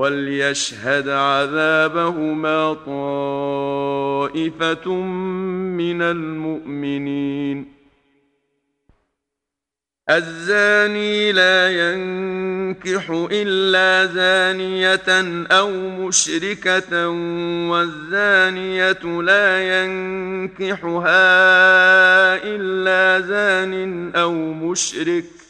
وليشهد عذابهما طائفة من المؤمنين. الزاني لا ينكح إلا زانية أو مشركة والزانية لا ينكحها إلا زان أو مشرك.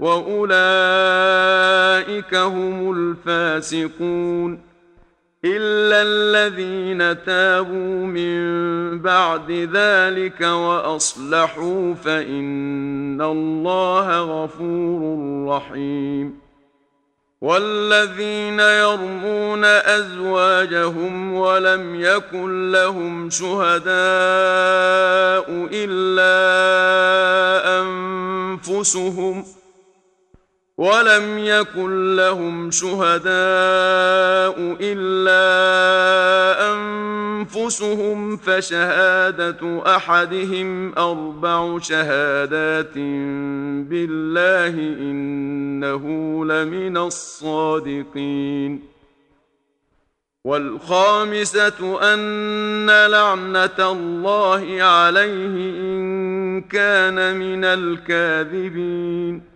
واولئك هم الفاسقون الا الذين تابوا من بعد ذلك واصلحوا فان الله غفور رحيم والذين يرمون ازواجهم ولم يكن لهم شهداء الا انفسهم ولم يكن لهم شهداء إلا أنفسهم فشهادة أحدهم أربع شهادات بالله إنه لمن الصادقين. والخامسة أن لعنة الله عليه إن كان من الكاذبين.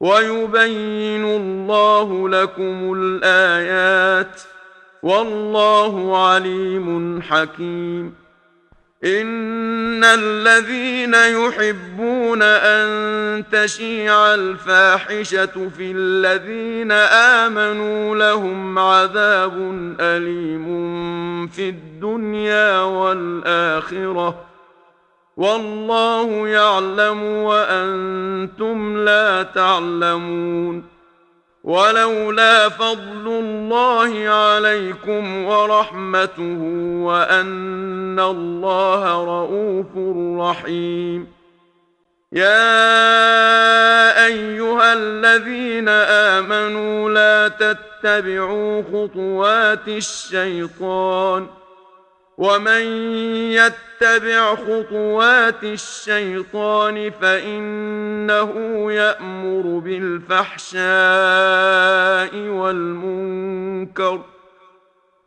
ويبين الله لكم الآيات والله عليم حكيم. إن الذين يحبون أن تشيع الفاحشة في الذين آمنوا لهم عذاب أليم في الدنيا والآخرة. والله يعلم وأنتم لا تعلمون. ولولا فضل الله عليكم ورحمته وأن الله رءوف رحيم. يا أيها الذين آمنوا لا تتبعوا خطوات الشيطان. ومن يتبع خطوات الشيطان فانه يامر بالفحشاء والمنكر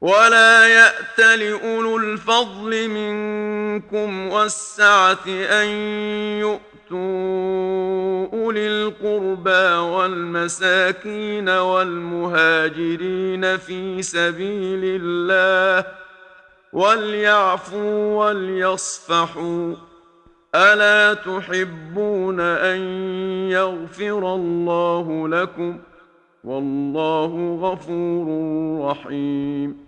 ولا يات لاولو الفضل منكم والسعه ان يؤتوا اولي القربى والمساكين والمهاجرين في سبيل الله وليعفوا وليصفحوا الا تحبون ان يغفر الله لكم والله غفور رحيم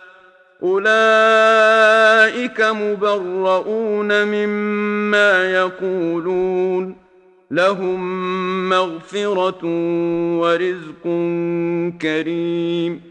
أولئك مبرؤون مما يقولون. لهم مغفرة ورزق كريم.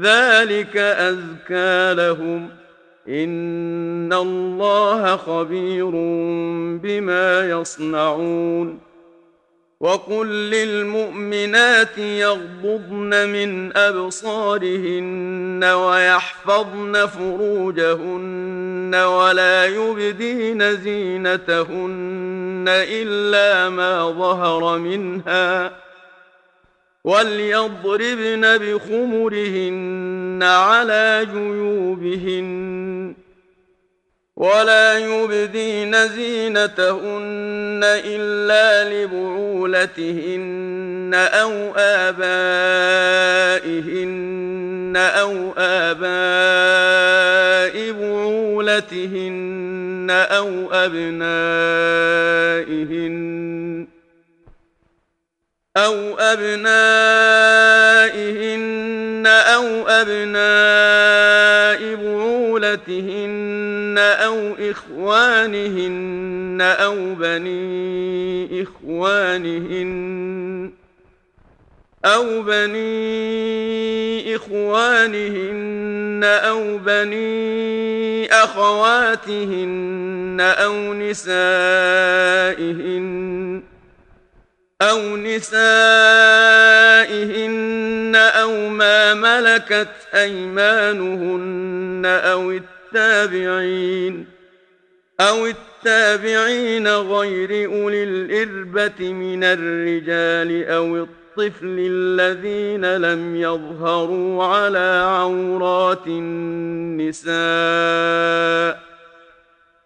ذلك أزكى لهم. إن الله خبير بما يصنعون. وقل للمؤمنات يغضضن من أبصارهن ويحفظن فروجهن ولا يبدين زينتهن إلا ما ظهر منها. وليضربن بخمرهن على جيوبهن ولا يبدين زينتهن إلا لبعولتهن أو آبائهن أو آباء بعولتهن أو أبنائهن. أو أبنائهن أو أبناء بعولتهن أو إخوانهن أو بني إخوانهن أو بني إخوانهن أو بني أخواتهن أو نسائهن أو نسائهن أو ما ملكت أيمانهن أو التابعين أو التابعين غير أولي الإربة من الرجال أو الطفل الذين لم يظهروا على عورات النساء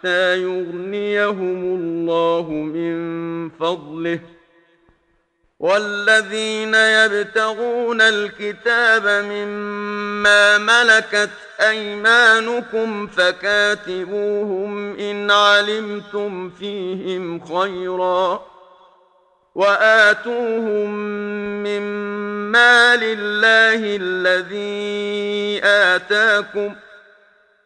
حتى يغنيهم الله من فضله. والذين يبتغون الكتاب مما ملكت أيمانكم فكاتبوهم إن علمتم فيهم خيرا وآتوهم من مال الله الذي اتاكم ۖ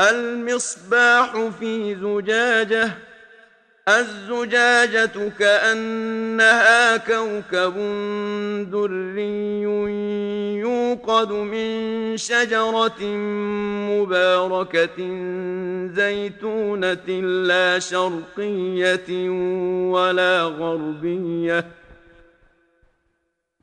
المصباح في زجاجة الزجاجة كأنها كوكب دري يوقد من شجرة مباركة زيتونة لا شرقية ولا غربية.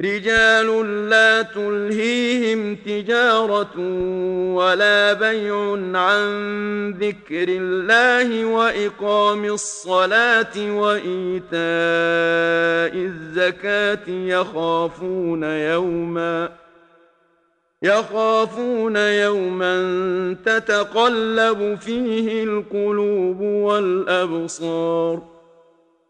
رجال لا تلهيهم تجارة ولا بيع عن ذكر الله وإقام الصلاة وإيتاء الزكاة يخافون يوما يخافون يوما تتقلب فيه القلوب والأبصار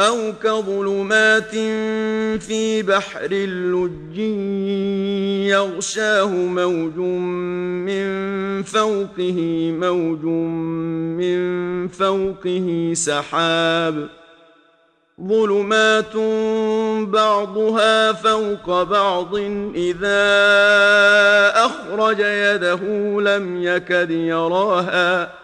أو كظلمات في بحر اللج يغشاه موج من فوقه موج من فوقه سحاب. ظلمات بعضها فوق بعض إذا أخرج يده لم يكد يراها.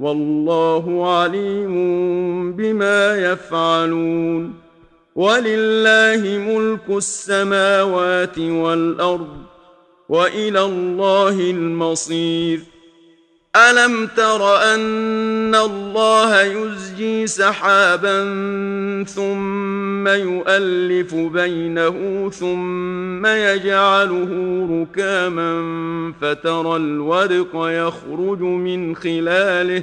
والله عليم بما يفعلون. ولله ملك السماوات والأرض وإلى الله المصير. ألم تر أن الله يزجي سحابا ثم يؤلف بينه ثم يجعله ركاما فترى الودق يخرج من خلاله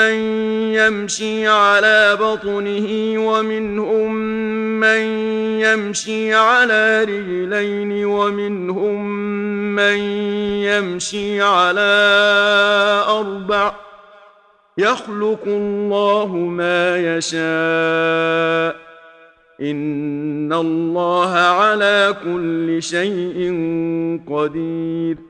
من يمشي على بطنه ومنهم من يمشي على رجلين ومنهم من يمشي على أربع يخلق الله ما يشاء ان الله على كل شيء قدير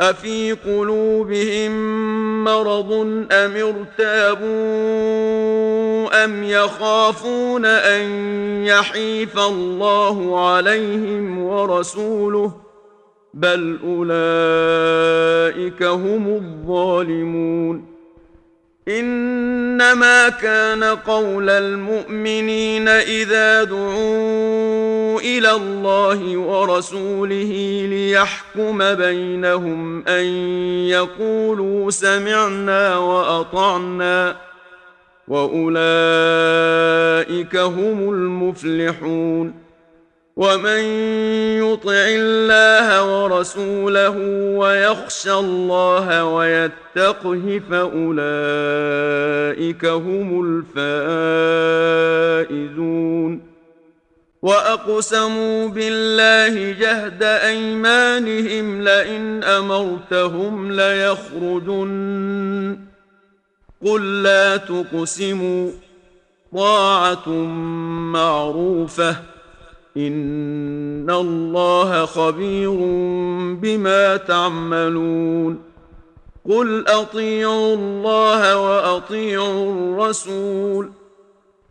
أفي قلوبهم مرض أم ارتابوا أم يخافون أن يحيف الله عليهم ورسوله بل أولئك هم الظالمون إنما كان قول المؤمنين إذا دعوا إلى الله ورسوله ليحكم بينهم أن يقولوا سمعنا وأطعنا وأولئك هم المفلحون ومن يطع الله ورسوله ويخشى الله ويتقه فأولئك هم الفائزون واقسموا بالله جهد ايمانهم لئن امرتهم ليخرجن قل لا تقسموا طاعه معروفه ان الله خبير بما تعملون قل اطيعوا الله واطيعوا الرسول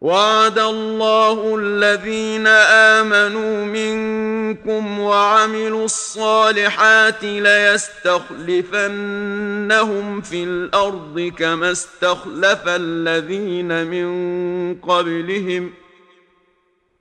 وعد الله الذين آمنوا منكم وعملوا الصالحات ليستخلفنهم في الأرض كما استخلف الذين من قبلهم ۖ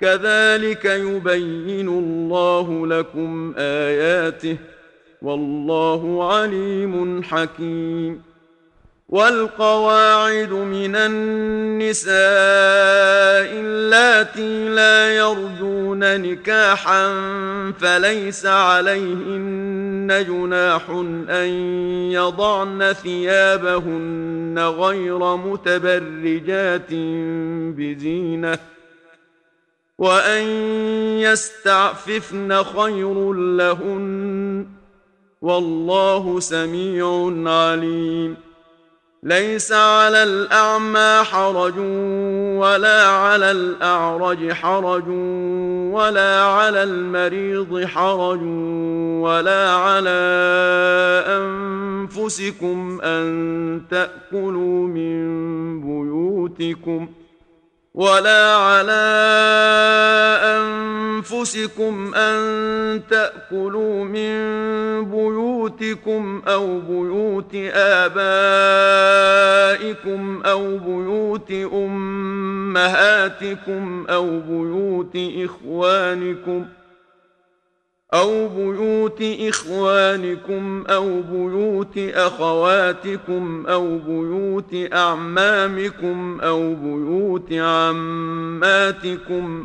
كذلك يبين الله لكم آياته والله عليم حكيم. والقواعد من النساء اللاتي لا يرجون نكاحا فليس عليهن جناح أن يضعن ثيابهن غير متبرجات بزينة وان يستعففن خير لهن والله سميع عليم. ليس على الاعمى حرج ولا على الاعرج حرج ولا على المريض حرج ولا على انفسكم ان تاكلوا من بيوتكم ولا على أنفسكم أن تأكلوا من بيوتكم أو بيوت آبائكم أو بيوت أمهاتكم أو بيوت اخوانكم ۖ أو بيوت إخوانكم أو بيوت أخواتكم أو بيوت أعمامكم أو بيوت عماتكم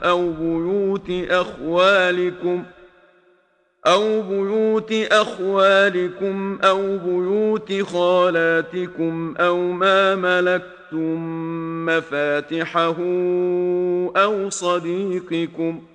أو بيوت أخوالكم أو بيوت أخوالكم أو بيوت خالاتكم أو ما ملكتم مفاتحه أو صديقكم ۖ